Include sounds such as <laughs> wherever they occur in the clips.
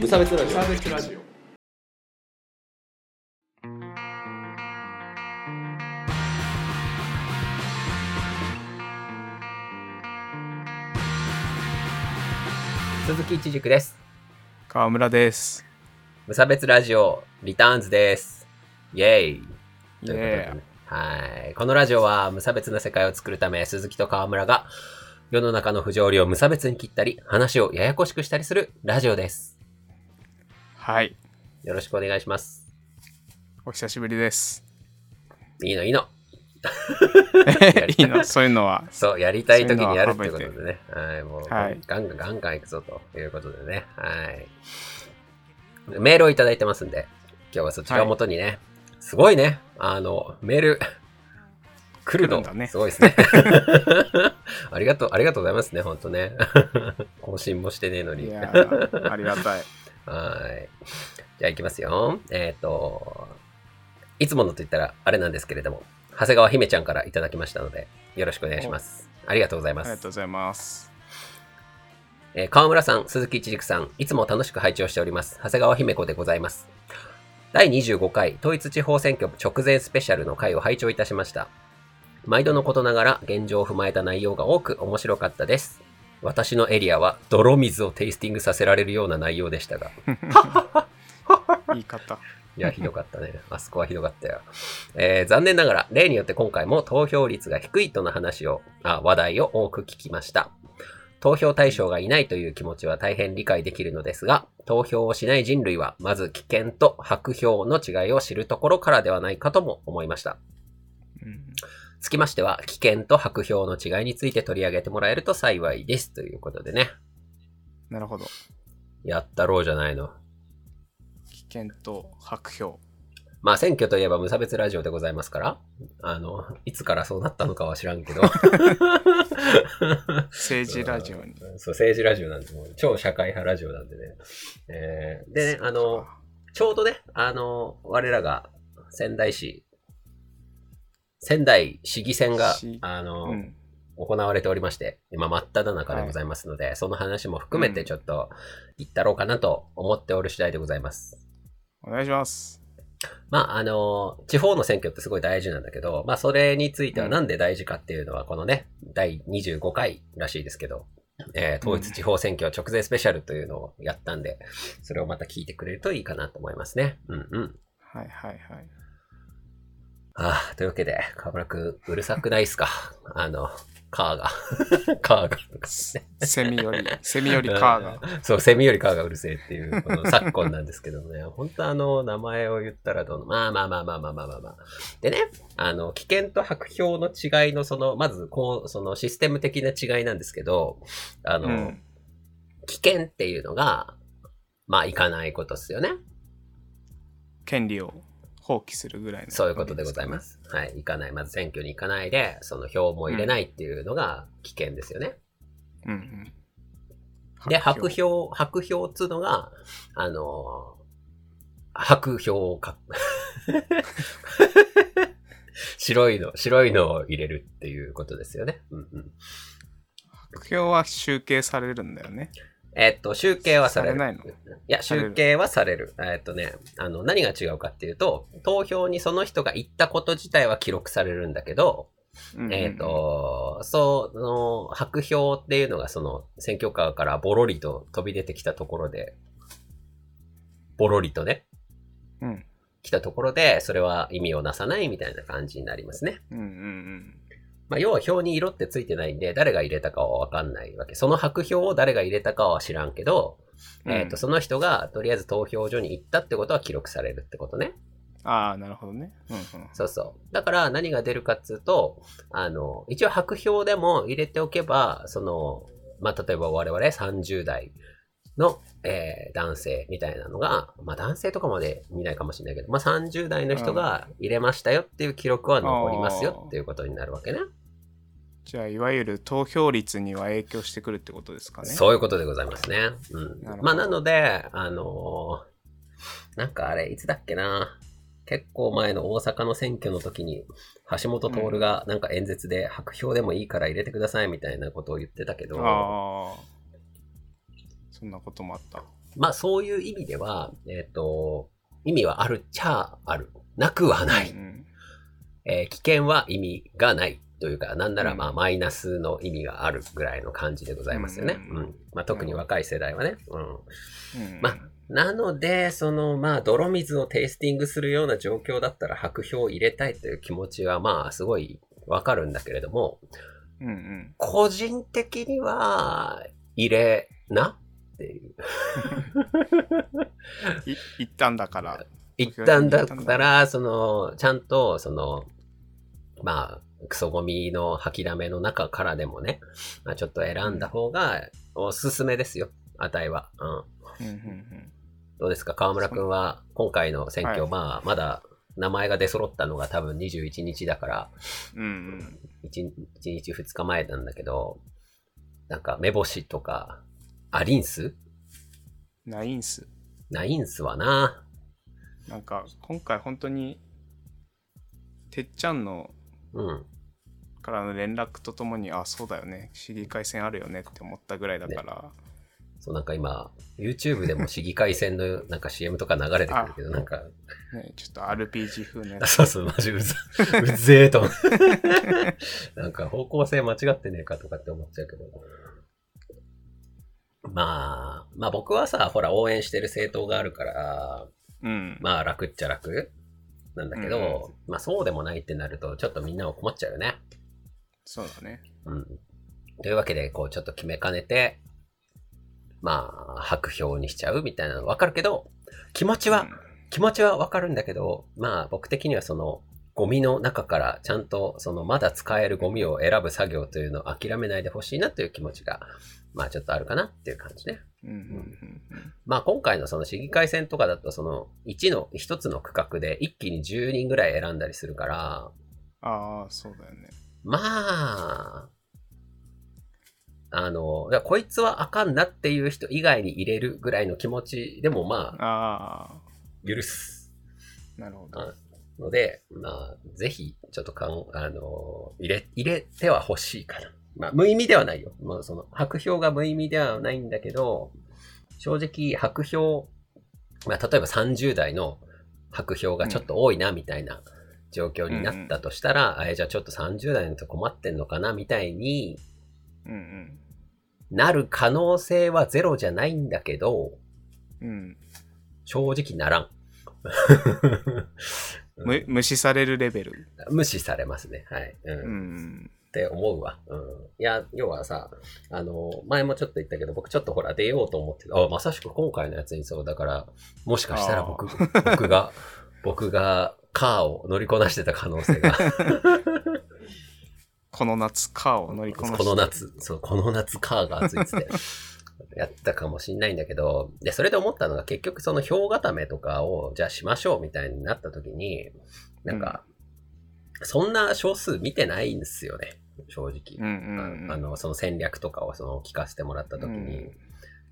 無差別ラジオサーベスラジオ鈴木一軸です。川村です無差別ラジオ、リターンズです。イェイイエねはい。このラジオは無差別な世界を作るため、鈴木と川村が世の中の不条理を無差別に切ったり、話をややこしくしたりするラジオです。はいよろしくお願いします。お久しぶりですいいのいいの。いいの <laughs> そういうのはそう、やりたい時にやるっていうことでね。はい、もう、はいガンガンガンガン行くぞということでね。はい。メールをいただいてますんで、今日はそちらを元にね、すごいね、あの、メール、来るの、ねすごいですね。ありがとう、ありがとうございますね、ほんとね。更新もしてねえのに。いやーありがたいはい。じゃあ行きますよ。えっ、と、いつものと言ったらあれなんですけれども、長谷川姫ちゃんからいただきましたので、よろしくお願いします。ありがとうございあます。りがとうございますえー川村さん、鈴木一軸さん、いつも楽しく拝聴しております。長谷川姫子でございます。第25回統一地方選挙直前スペシャルの回を拝聴いたしました。毎度のことながら現状を踏まえた内容が多く面白かったです。私のエリアは泥水をテイスティングさせられるような内容でしたが、言い方いや、ひどかったね。あそこはひどかったよ。えー残念ながら、例によって今回も投票率が低いとの話を、あ、話題を多く聞きました。投票対象がいないという気持ちは大変理解できるのですが、投票をしない人類は、まず危険と白票の違いを知るところからではないかとも思いました。うんつきましては、危険と白票の違いについて取り上げてもらえると幸いです。ということでね。なるほどやったろうじゃないの。危険と白票まあ選挙といえば無差別ラジオでございますから、あの、いつからそうなったのかは知らんけど。<laughs> 政治ラジオにそう、政治ラジオなんで、もう超社会派ラジオなんでね。えーでね、あの、ちょうどね、あの、我らが仙台市、仙台市議選が市、あの、うん。行われておりまして、今真っ只中でございますので、その話も含めてちょっと言ったろうかなと思っておる次第でございます。お願いします。まあ、あの、地方の選挙ってすごい大事なんだけど、まあ、それについてはうん。なんで大事かっていうのは、このね、第25回らしいですけど、えー統一地方選挙直前スペシャルというのをやったんで、それをまた聞いてくれるといいかなと思いますね。うんうん。はいはいはいああ、というわけで、河村くん、うるさくないっすか？あの、カーが。<laughs> カーがとかね。セミよりセミよりカーが <laughs> そう、セミよりカーがうるせえっていう、この昨今なんですけどもね、本当あの、名前を言ったらどうの、まあまあまあまあまあまあまあまあ。でね、あの、危険と白票の違いの、その、まず、こう、そのシステム的な違いなんですけど、あの、うん危険っていうのが、まあ、いかないことですよね。権利を放棄するぐらいのそういうことでございます。はい。行かない。まず選挙に行かないで、その票も入れないっていうのが危険ですよね。うんうんで、白票、白票っつうのが、あのー白票をか、<laughs> 白いの、白いのを入れるっていうことですよね。うんうん。白票は集計されるんだよねえっと、集計はされる。されないの？いや、集計はされる。えっとね、あの、何が違うかっていうと、投票にその人が行ったこと自体は記録されるんだけど、うんうんうんえっ、と、その、白票っていうのがその選挙カーからボロリと飛び出てきたところで、ボロリとね、うん来たところで、それは意味をなさないみたいな感じになりますね。うんうんまあ、要は票に色ってついてないんで、誰が入れたかはわかんないわけ。その白票を誰が入れたかは知らんけど、うんえっ、と、その人がとりあえず投票所に行ったってことは記録されるってことね。ああなるほどねうんうんそうそう。だから何が出るかっつうと、あの、一応白票でも入れておけば、その、まあ、例えば我々30代の、えー男性みたいなのが、まあ、男性とかまで見ないかもしれないけど、まあ、30代の人が入れましたよっていう記録は残りますよっていうことになるわけね。じゃあいわゆる投票率には影響してくるってことですかねそういうことでございますね。うんまあ、なので、あのーなんかあれ、いつだっけな。結構前の大阪の選挙の時に、橋本徹がなんか演説で白票でもいいから入れてくださいみたいなことを言ってたけど、ああそんなこともあったまあそういう意味では、えっ、と、意味はあるっちゃある。なくはない。うんえー危険は意味がないというか、なんならまあうんマイナスの意味があるぐらいの感じでございますよね。うんうん。まあ特に若い世代はね。うん。うんまなので、そのまあ泥水をテイスティングするような状況だったら白票を入れたいという気持ちはまあすごいわかるんだけれども、うんうん個人的には入れなっていう。<laughs> い一旦だから。<laughs> 一旦だったら、その、ちゃんと、その、まあ、クソゴミの吐きだめの中からでもね、まあ、ちょっと選んだ方がおすすめですよ、値は。うん。うんうんどうですか？河村くんは、今回の選挙、はいまあ、まだ名前が出揃ったのが多分21日だから、うんうん 1, 日2日前なんだけど、なんか、目星とか、アリンスナインス。ナインスはな。なんか今回本当にてっちゃんのうん。からの連絡とともにあそうだよね。市議会選あるよねって思ったぐらいだから、そう、なんか今、YouTube でも市議会選の <laughs> なんか CM とか流れてくるけど、なんか、ね、ちょっと RPG 風のやあつ。<laughs> そうそう、マジうざ、<laughs> うぜえと。思。なんか方向性間違ってねえかとかって思っちゃうけど。まあ、まあ僕はさ、ほら応援してる政党があるから、うん。まあ楽っちゃ楽なんだけど、まあそうでもないってなると、ちょっとみんなを困っちゃうよね。そうだねうん。というわけで、こうちょっと決めかねて、まあ、白票にしちゃうみたいなのわかるけど、気持ちは、気持ちはわかるんだけど、まあ僕的にはそのゴミの中からちゃんとそのまだ使えるゴミを選ぶ作業というのを諦めないでほしいなという気持ちが、まあちょっとあるかなっていう感じね。うんまあ今回のその市議会選とかだとその1の、1つの区画で一気に10人ぐらい選んだりするから、ああそうだよねまあ、あの、いやこいつはあかんなっていう人以外に入れるぐらいの気持ちでもまあああ許す。なるほどあので、まあ、ぜひ、ちょっとかん、あの、入れ、入れては欲しいかな。まあ、無意味ではないよ。まあ、その、白票が無意味ではないんだけど、正直、白票、まあ、例えば30代の白票がちょっと多いな、みたいな状況になったとしたら、あれじゃあちょっと30代の人困ってんのかな、みたいにうんなる可能性はゼロじゃないんだけど、うんうん正直ならん。む無視されるレベル無視されますね。はい。うんうんって思うわ。うん。いや、要はさ、あの、前もちょっと言ったけど、僕ちょっとほら出ようと思って、あ、まさしく今回のやつにそう、だから、もしかしたら僕、僕が、<laughs> 僕がカーを乗りこなしてた可能性が、<laughs> この夏カーを乗りこなして。この夏、そう、この夏カーが熱いっつって、<laughs> やったかもしんないんだけど、で、それで思ったのが結局その票固めとかを、じゃあしましょうみたいになった時に、なんか、そんな少数見てないんですよね、正直。うんうんうん。あの、その戦略とかをその聞かせてもらった時に、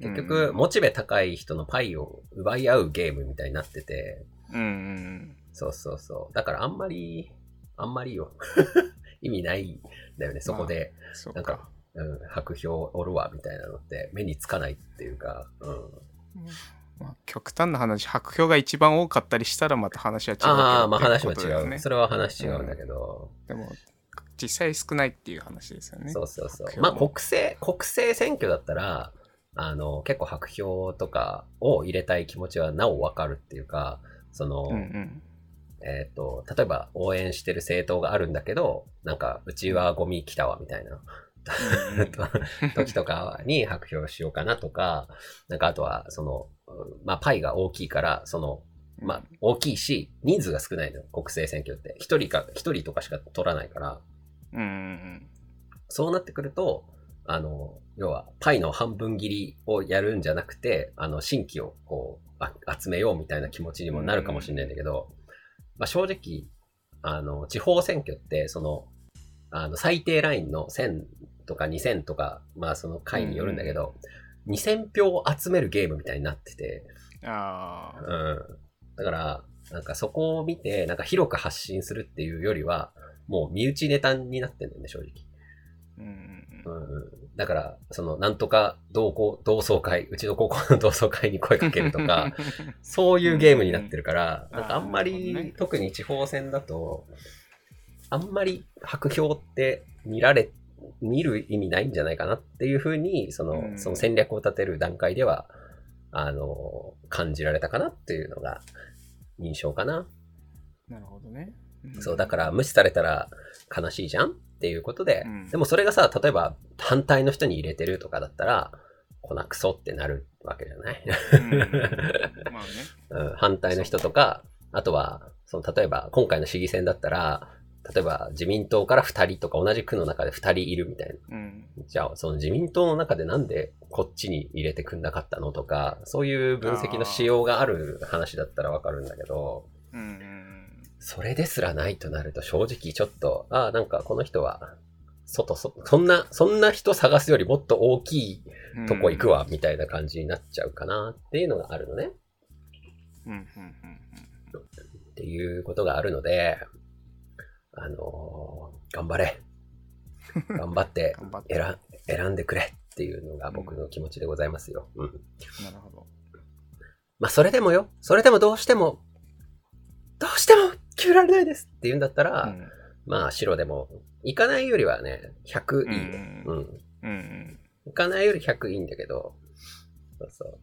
うん。結局、モチベ高い人のパイを奪い合うゲームみたいになってて、うんうんそうそうそう。だからあんまり、あんまりよ。<laughs> 意味ないんだよね、そこで。そうなんかかうん、白票おるわ、みたいなのって目につかないっていうか、うん。まあ、極端な話白票が一番多かったりしたらまた話は違うけどああ、まあ話は違う。ねそれは話違うんだけど、でも実際少ないっていう話ですよね。そうそうそう。まあも国政、国政選挙だったら、あの、結構白票とかを入れたい気持ちはなおわかるっていうか、その、うんうん。えっ、と、例えば応援してる政党があるんだけど、なんか、うちはゴミ来たわ、みたいな。<laughs> 時とかに白票しようかなとか、なんかあとは、その、うんまあ、パイが大きいから、その、まあ、大きいし、人数が少ないのよ、国政選挙って。一人か、一人とかしか取らないから、うんうんそうなってくると、あの、要は、パイの半分切りをやるんじゃなくて、あの、新規をこう、あ集めようみたいな気持ちにもなるかもしれないんだけど、まあ、正直、あの、地方選挙って、その、あの、最低ラインの1000とか2000とか、まあ、その回によるんだけど、2000票を集めるゲームみたいになってて、うんああうん。だから、なんかそこを見て、なんか広く発信するっていうよりは、もう身内ネタになってんだよね、正直。うんうんうん。うん、だから、その、なんとか同校、同窓会、うちの高校の同窓会に声かけるとか、<laughs> そういうゲームになってるから、うんなんかあんまり、特に地方戦だと、あんまり白票って見られ、見る意味ないんじゃないかなっていうふうに、その、うん。その戦略を立てる段階では、あの、感じられたかなっていうのが印象かな。なるほどね。そう、だから無視されたら悲しいじゃんっていうことで、うん。でもそれがさ、例えば反対の人に入れてるとかだったら、こなくそってなるわけじゃない、<laughs> 反対の人とか、あとは、その例えば今回の市議選だったら、例えば自民党から2人とか同じ区の中で2人いるみたいな。うん。じゃあ、その自民党の中でなんでこっちに入れてくんなかったのとか、そういう分析のしようがある話だったらわかるんだけど、うんうんそれですらないとなると正直ちょっと、ああ、なんかこの人は、外、そ、そんな、そんな人探すよりもっと大きいうん。とこ行くわ、みたいな感じになっちゃうかなっていうのがあるのね。うんうんうんっていうことがあるので、あのー頑張れ。<laughs> 頑張って。選選んでくれっていうのが僕の気持ちでございますよ。うん。なるほど。まあ、それでもよ。それでもどうしても、どうしても決められないですって言うんだったら、うんまあ、白でも、行かないよりはね、100いいよ。ううん。うんうん。行かないより100いいんだけど、そう。そう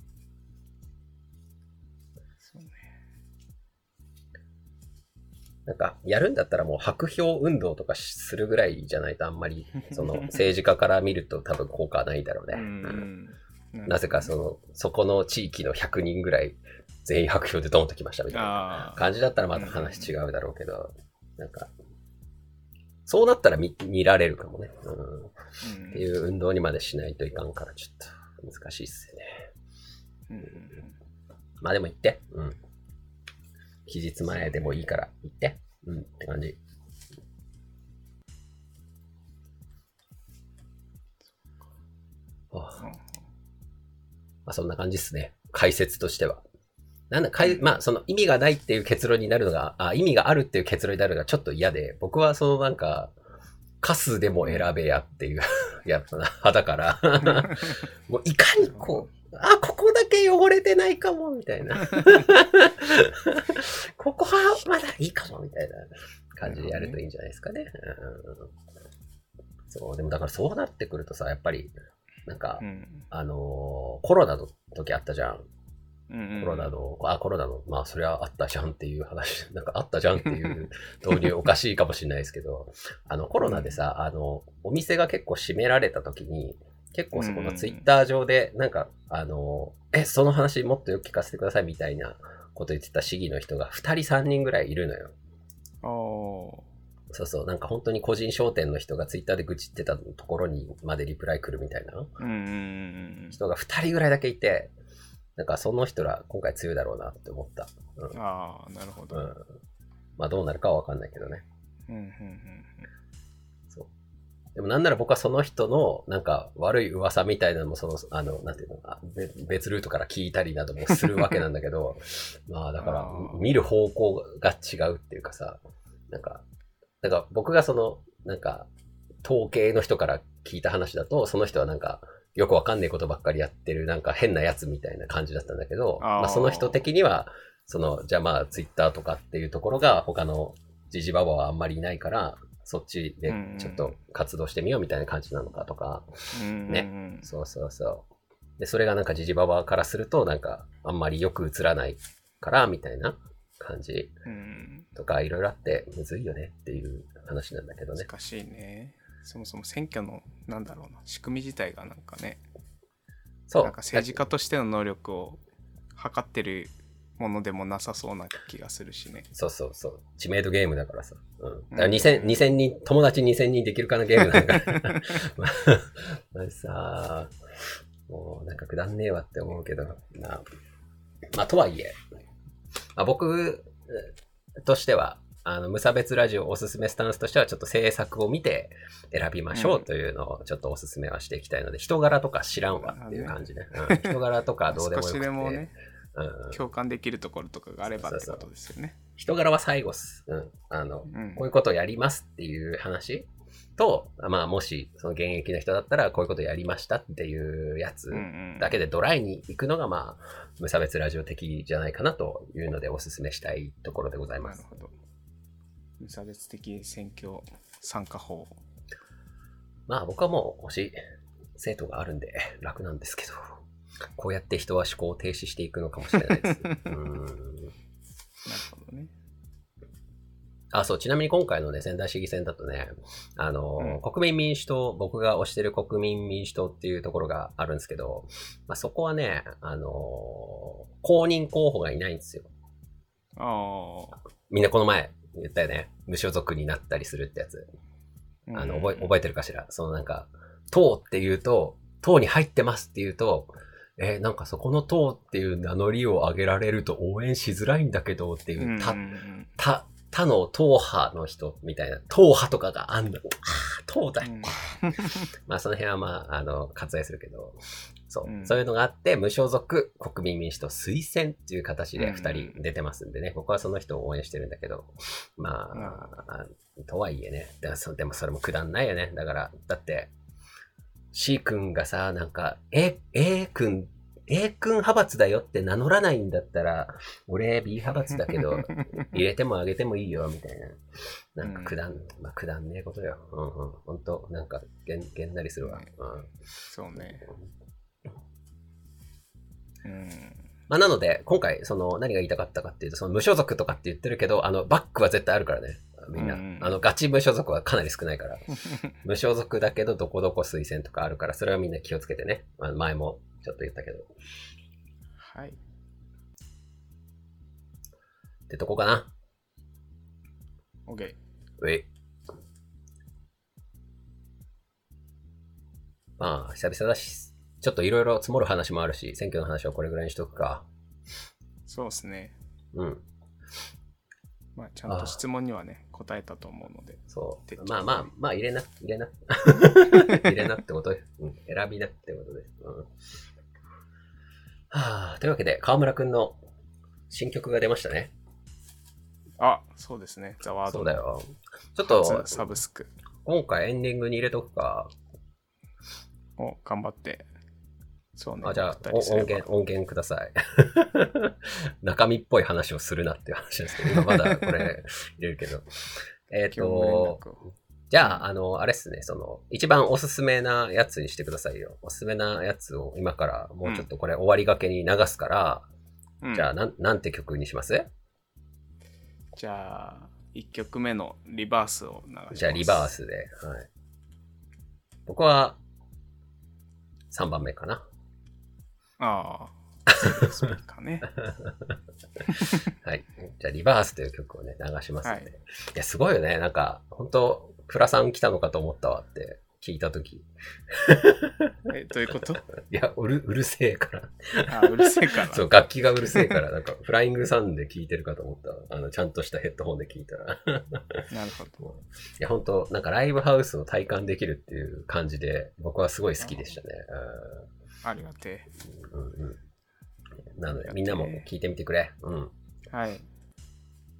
なんか、やるんだったらもう白票運動とかするぐらいじゃないとあんまり、<laughs> その政治家から見ると多分効果はないだろうね。ううんん。なぜかその、そこの地域の100人ぐらい全員白票でドンときましたみたいな。感じだったらまた話違うだろうけど、なんか、そうなったら見見られるかもね。うん。うんっていう運動にまでしないといかんからちょっと難しいっすよね。うんうんまあでも行って。うん。期日前でもいいから行って。うんって感じ。ああうんまあそんな感じっすね。解説としては。なんだ、かいまあその意味がないっていう結論になるのが、あ、意味があるっていう結論になるのがちょっと嫌で、僕はそのなんか、カスでも選べやっていう <laughs> やつな、派だから、<laughs> もういかにこう、あ、こけ汚れてないかも、みたいな。<laughs> ここはまだいいかも、みたいな感じでやるといいんじゃないですかね。うんそう、でもだからそうなってくるとさ、やっぱり、なんか、うんあのーコロナの時あったじゃん。うんコロナの、あ、コロナの、まあ、それはあったじゃんっていう話、<laughs> なんかあったじゃんっていう導入おかしいかもしれないですけど、あの、コロナでさ、あの、お店が結構閉められた時に、結構そこのツイッター上で、なんか、あの、え、その話もっとよく聞かせてくださいみたいなこと言ってた市議の人が2人3人ぐらいいるのよ。そうそう、なんか本当に個人商店の人がツイッターで愚痴ってたところにまでリプライ来るみたいな人が2人ぐらいだけいて、なんかその人ら今回強いだろうなって思った。うんうん。ああ、なるほど。うん。まあどうなるかはわかんないけどね。うんうんうん。でもなんなら僕はその人のなんか悪い噂みたいなのもその、あの、なんていうのあべ別ルートから聞いたりなどもするわけなんだけど、<laughs> まあだから見る方向が違うっていうかさ、なんか、なんか僕がその、なんか、統計の人から聞いた話だと、その人はなんか、よくわかんないことばっかりやってる、なんか変なやつみたいな感じだったんだけど、まあその人的には、その、じゃあまあツイッターとかっていうところが他のジジババはあんまりいないから、そっちでちょっと活動してみようみたいな感じなのかとか、うんうん。ねうんそうそうそう。で、それがなんかジジババからすると、なんかあんまりよく映らないから、みたいな感じうん。とかいろいろあって、むずいよねっていう話なんだけどね。難しいね。そもそも選挙の、なんだろうな、仕組み自体がなんかね、そう。なんか政治家としての能力を測ってるものでもなさそうな気がするしね。そうそうそう。知名度ゲームだからさ。うん。だからうん2000、2000人、友達2000人できるかなゲームなんだから。<laughs> まあ、まあさ、もうなんかくだんねえわって思うけど、まあ、まあとはいえ、まあ、僕えとしては、あの、無差別ラジオおすすめスタンスとしては、ちょっと制作を見て選びましょうというのをちょっとおすすめはしていきたいので、人柄とか知らんわっていう感じね。うん、人柄とかどうでもよ少くて。ね、うん、共感できるところとかがあればってことですよね。人柄は最後っす。うん。あの、うんこういうことをやりますっていう話と、まあもしその現役の人だったらこういうことやりましたっていうやつだけでドライに行くのがまあ無差別ラジオ的じゃないかなというのでお勧めしたいところでございます。無差別的選挙参加法。まあ僕はもう推し生徒があるんで楽なんですけど、こうやって人は思考を停止していくのかもしれないです。うーんなるほどね。あ、そう、ちなみに今回のね、仙台市議選だとね、あの、うん国民民主党、僕が推してる国民民主党っていうところがあるんですけど、まあ、そこはね、あの、公認候補がいないんですよ。ああ。みんなこの前言ったよね。無所属になったりするってやつ。あの、覚え、覚えてるかしらそのなんか、党って言うと、党に入ってますって言うと、えーなんかそこの党っていう名乗りを上げられると応援しづらいんだけどっていう、たうんうんうん。他、他の党派の人みたいな、党派とかがあんの。ああ、党だ。うん。<laughs> まあその辺はまあ、あの、割愛するけど、そう、うん。そういうのがあって、無所属国民民主党推薦っていう形でうん。二人出てますんでね、僕はその人を応援してるんだけど、まあ、とはいえね、でもそれもくだんないよね。だから、だって、C 君がさ、なんか、A、A 君、A 君派閥だよって名乗らないんだったら、俺 B 派閥だけど、<laughs> 入れてもあげてもいいよ、みたいな。なんかくだん、まあくだんねえことよ。うんうん。ほんと、なんか、げん、げんなりするわ。ねうん。そうね。うん。まあなので、今回、その、何が言いたかったかっていうと、その無所属とかって言ってるけど、あの、バックは絶対あるからね。みんな。うんあの、ガチ無所属はかなり少ないから。<laughs> 無所属だけど、どこどこ推薦とかあるから、それはみんな気をつけてね。まあ、前もちょっと言ったけど。っはい。てとこかな？OK。うい。まあ、久々だし、ちょっといろいろ積もる話もあるし、選挙の話はこれぐらいにしとくか。そうですね。うん。まあ、ちゃんと質問にはね、答えたと思うので。そう。まあまあ、まあ入れな、入れな。<laughs> 入れなってことよ。うん。選びなってことです。うん。はあ、というわけで、河村くんの新曲が出ましたね。あ、そうですね。ザワードそうだよ。ちょっと、初サブスク今回エンディングに入れとくか。を頑張って。そうね。あ、じゃあ音源、音源ください。<laughs> 中身っぽい話をするなっていう話ですけど、今まだこれ <laughs> 入れるけど。えっと、じゃあ、あの、あれっすね、その、一番おすすめなやつにしてくださいよ。おすすめなやつを今からもうちょっとこれ終わりがけに流すから、うんじゃあ、なん、なんて曲にします？じゃあ、1曲目のリバースを流します。じゃあ、リバー。スで。はい。僕は、3番目かな。ああ。スピーカーね。<laughs> はい。じゃあ、リバースという曲をね、流しますんで。はいい、や、すごいよね。なんか、本当プラさん来たのかと思ったわって聞いたとき。いえ、どういうこと？<laughs> や、うる、うるせえから。あ、うるせえから。<laughs> そう、楽器がうるせえから、なんか、フライングサンで聞いてるかと思ったわ。あの、ちゃんとしたヘッドホンで聞いたら。いなるほど。や、本当なんかライブハウスを体感できるっていう感じで、僕はすごい好きでしたね。ありがてうんうんうんなので、みんなも聞いてみてくれ。うん。え。はい。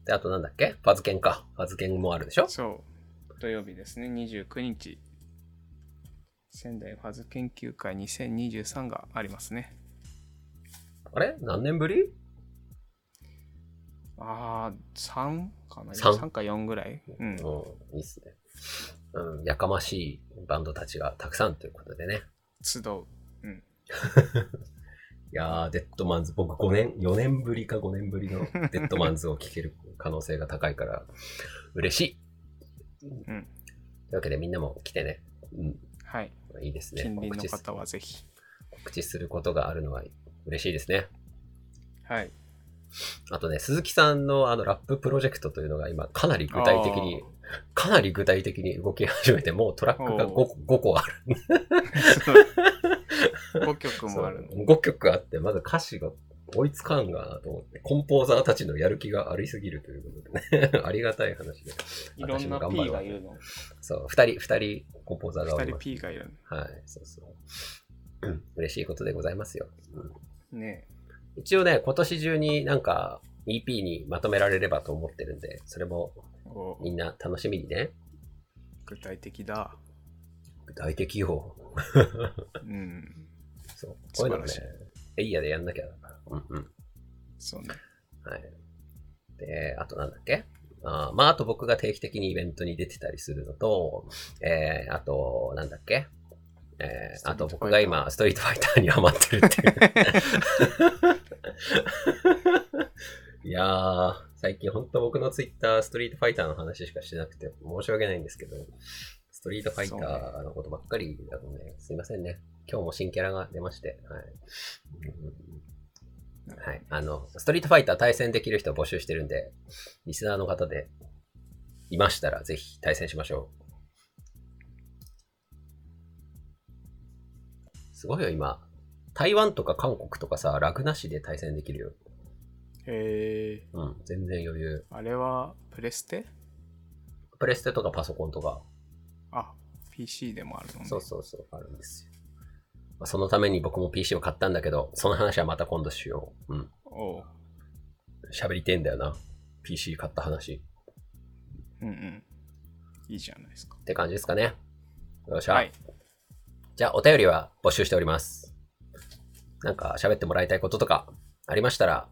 で、あとなんだっけ？ファズケンか。ファズケンもあるでしょ？そう。土曜日ですね。29日。仙台ファズ研究会2023がありますね。あれ？何年ぶり？ああ、3かな？三 ?3 か4ぐらいうん。うん、いいっすね。うん、やかましいバンドたちがたくさんということでね。集う。いやー、デッドマンズ、僕5年、4年ぶりか5年ぶりのデッドマンズを聴ける可能性が高いから、嬉しい。うん。というわけでみんなも来てね。うん、はい。いいですね。近隣の方はぜひ。告知することがあるのは嬉しいですね。はい。あとね、鈴木さんのあのラッププロジェクトというのが今かなり具体的に、かなり具体的に動き始めて、もうトラックが 5, お5個ある。<laughs> 5曲もあるの。5曲あって、まだ歌詞が追いつかんがなと思って、コンポーザーたちのやる気がありすぎるということでね、<laughs> ありがたい話で。いろんな私も頑張 P がいるの。そう、二人、二人コンポーザーがお2人ります。P がいるはい、そうそう。うん、嬉しいことでございますよ。うんの。ね一応ね、今年中になんか EP にまとめられればと思ってるんで、それもみんな楽しみにね。具体的だ。具体的よ。<laughs> うん。そう。こういうのもねエイヤでやんなきゃだから。うんうん。そうね。はい。で、あとなんだっけ？あーまあ、あと僕が定期的にイベントに出てたりするのと、えー、あと、なんだっけ？えー、あと僕が今、ストリートファイターにハマってるっていう。<laughs> いやー、最近本当僕のツイッター、ストリートファイターの話しかしてなくて、申し訳ないんですけど、ストリートファイターのことばっかりだとね、すいませんね。今日も新キャラが出まして、はい。うんはい。あの、ストリートファイター対戦できる人を募集してるんで、リスナーの方でいましたら、ぜひ対戦しましょう。すごいよ、今。台湾とか韓国とかさ、ラグなしで対戦できるよ。へえ。うん、全然余裕。あれはプレステ？プレステとかパソコンとか、あ、PC でもあるのね。そうそうそう、あるんですよ。まあ、そのために僕も PC を買ったんだけど、その話はまた今度しよう。うん。喋りてんだよな。PC 買った話。うんうん。いいじゃないですか。って感じですかね。よっしゃ。はい。じゃあ、お便りは募集しております。なんか喋ってもらいたいこととかありましたら、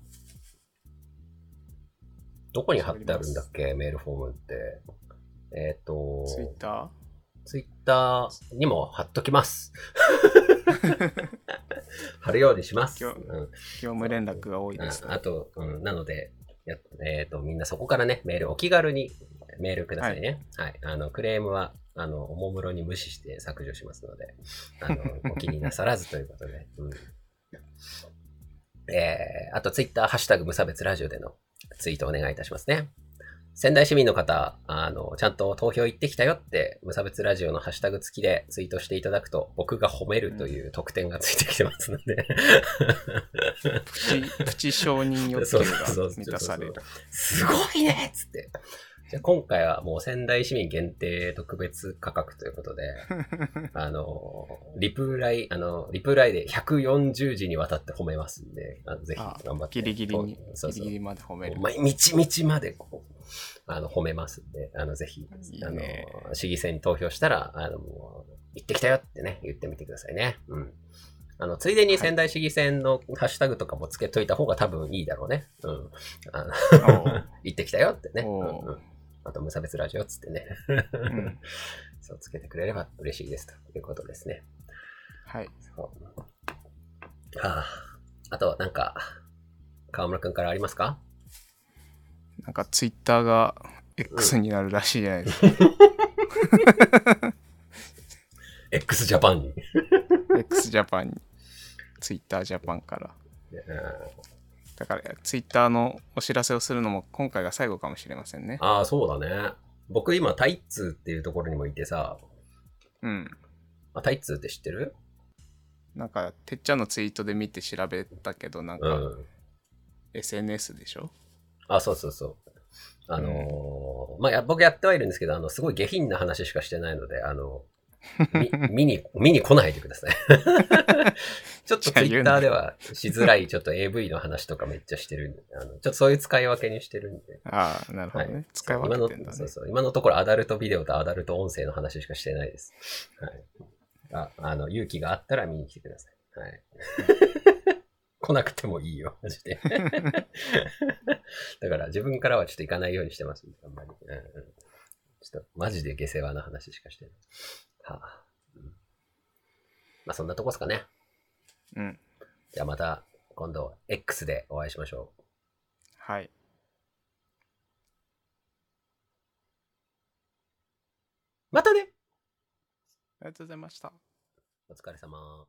どこに貼ってあるんだっけ？メールフォームって。えっ、と、ツイッタツイッターにも貼っときます。<laughs> 貼るようにします。業務連絡が多いです、ああと、うん、なので、やえっ、と、みんなそこからね、メールお気軽にメールくださいね。はい。あの、クレームは、あの、おもむろに無視して削除しますので、あの、<laughs> お気になさらずということで。うん。えー、あと、ツイッター、ハッシュタグ無差別ラジオでのツイートお願いいたしますね。仙台市民の方、あの、ちゃんと投票行ってきたよって、無差別ラジオのハッシュタグ付きでツイートしていただくと、僕が褒めるという特典がついてきてますので、プチ、<laughs> プチ承認欲求が満たされる。すごいねっつって。じゃあ今回はもう仙台市民限定特別価格ということで、<laughs> あの、リプライ、あの、リプライで140字にわたって褒めますんで、あのぜひあ頑張って。ギリギリに、そうそうギリギリまで褒める。まみちみちまでこう、あの、褒めますんで、あの、ぜひ、あのね、市議選に投票したら、あの、行ってきたよってね、言ってみてくださいね。うん。あの、ついでに仙台市議選のハッシュタグとかもつけといた方が多分いいだろうね。うん。あの <laughs> 行ってきたよってね。うんあと、無差別ラジオっつってね。うん <laughs> そうつけてくれれば嬉しいですということですね。はい。そうはあ、あと、なんか、河村くんからありますか？なんかツイッターが X になるらしいじゃないですか。<laughs> ?x ジャパンに。X ジャパンに。ツイッタージャパンから。うんだからツイッターのお知らせをするのも今回が最後かもしれませんね。ああ、そうだね。僕今、タイッツーっていうところにもいてさ、うん。あタイッツーって知ってる？なんか、てっちゃんのツイートで見て調べたけど、なんか、うん。SNS でしょ？あ、そうそうそう。あのーまあや、僕やってはいるんですけど、あの、すごい下品な話しかしてないので、あの、み <laughs> 見に、見に来ないでください。<laughs> ちょっとツイッターではしづらい、ちょっと AV の話とかめっちゃしてるんで、あの、ちょっとそういう使い分けにしてるんで。ああ、なるほどね。使い分けてんだね。今のそうそう。今のところアダルトビデオとアダルト音声の話しかしてないです。はい。あ、あの、勇気があったら見に来てください。はい。来なくてもいいよ、マジで。<laughs> だから自分からはちょっと行かないようにしてます。あんまり。うんうんちょっと、マジで下世話な話しかしてない。はあ。うんまあそんなとこですかね。うん。じゃあまた今度 X でお会いしましょう。はい。またねありがとうございました。お疲れ様。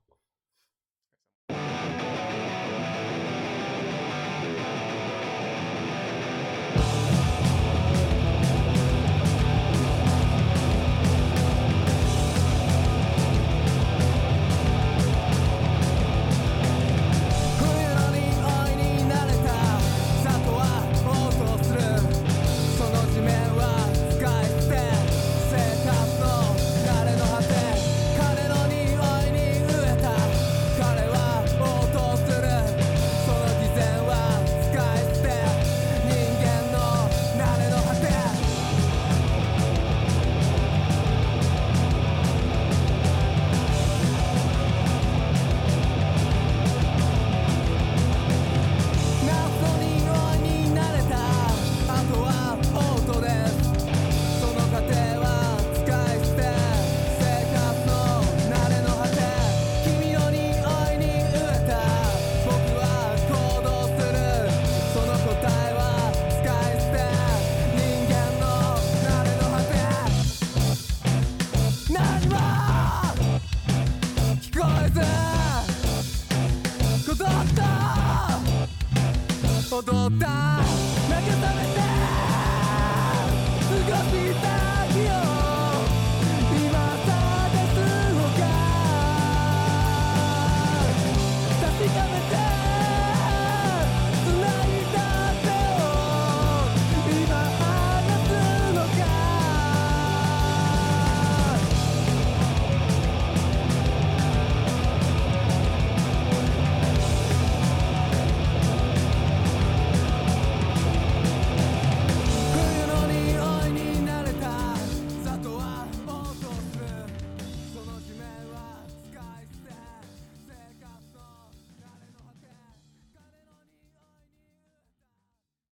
踊った。慰めて。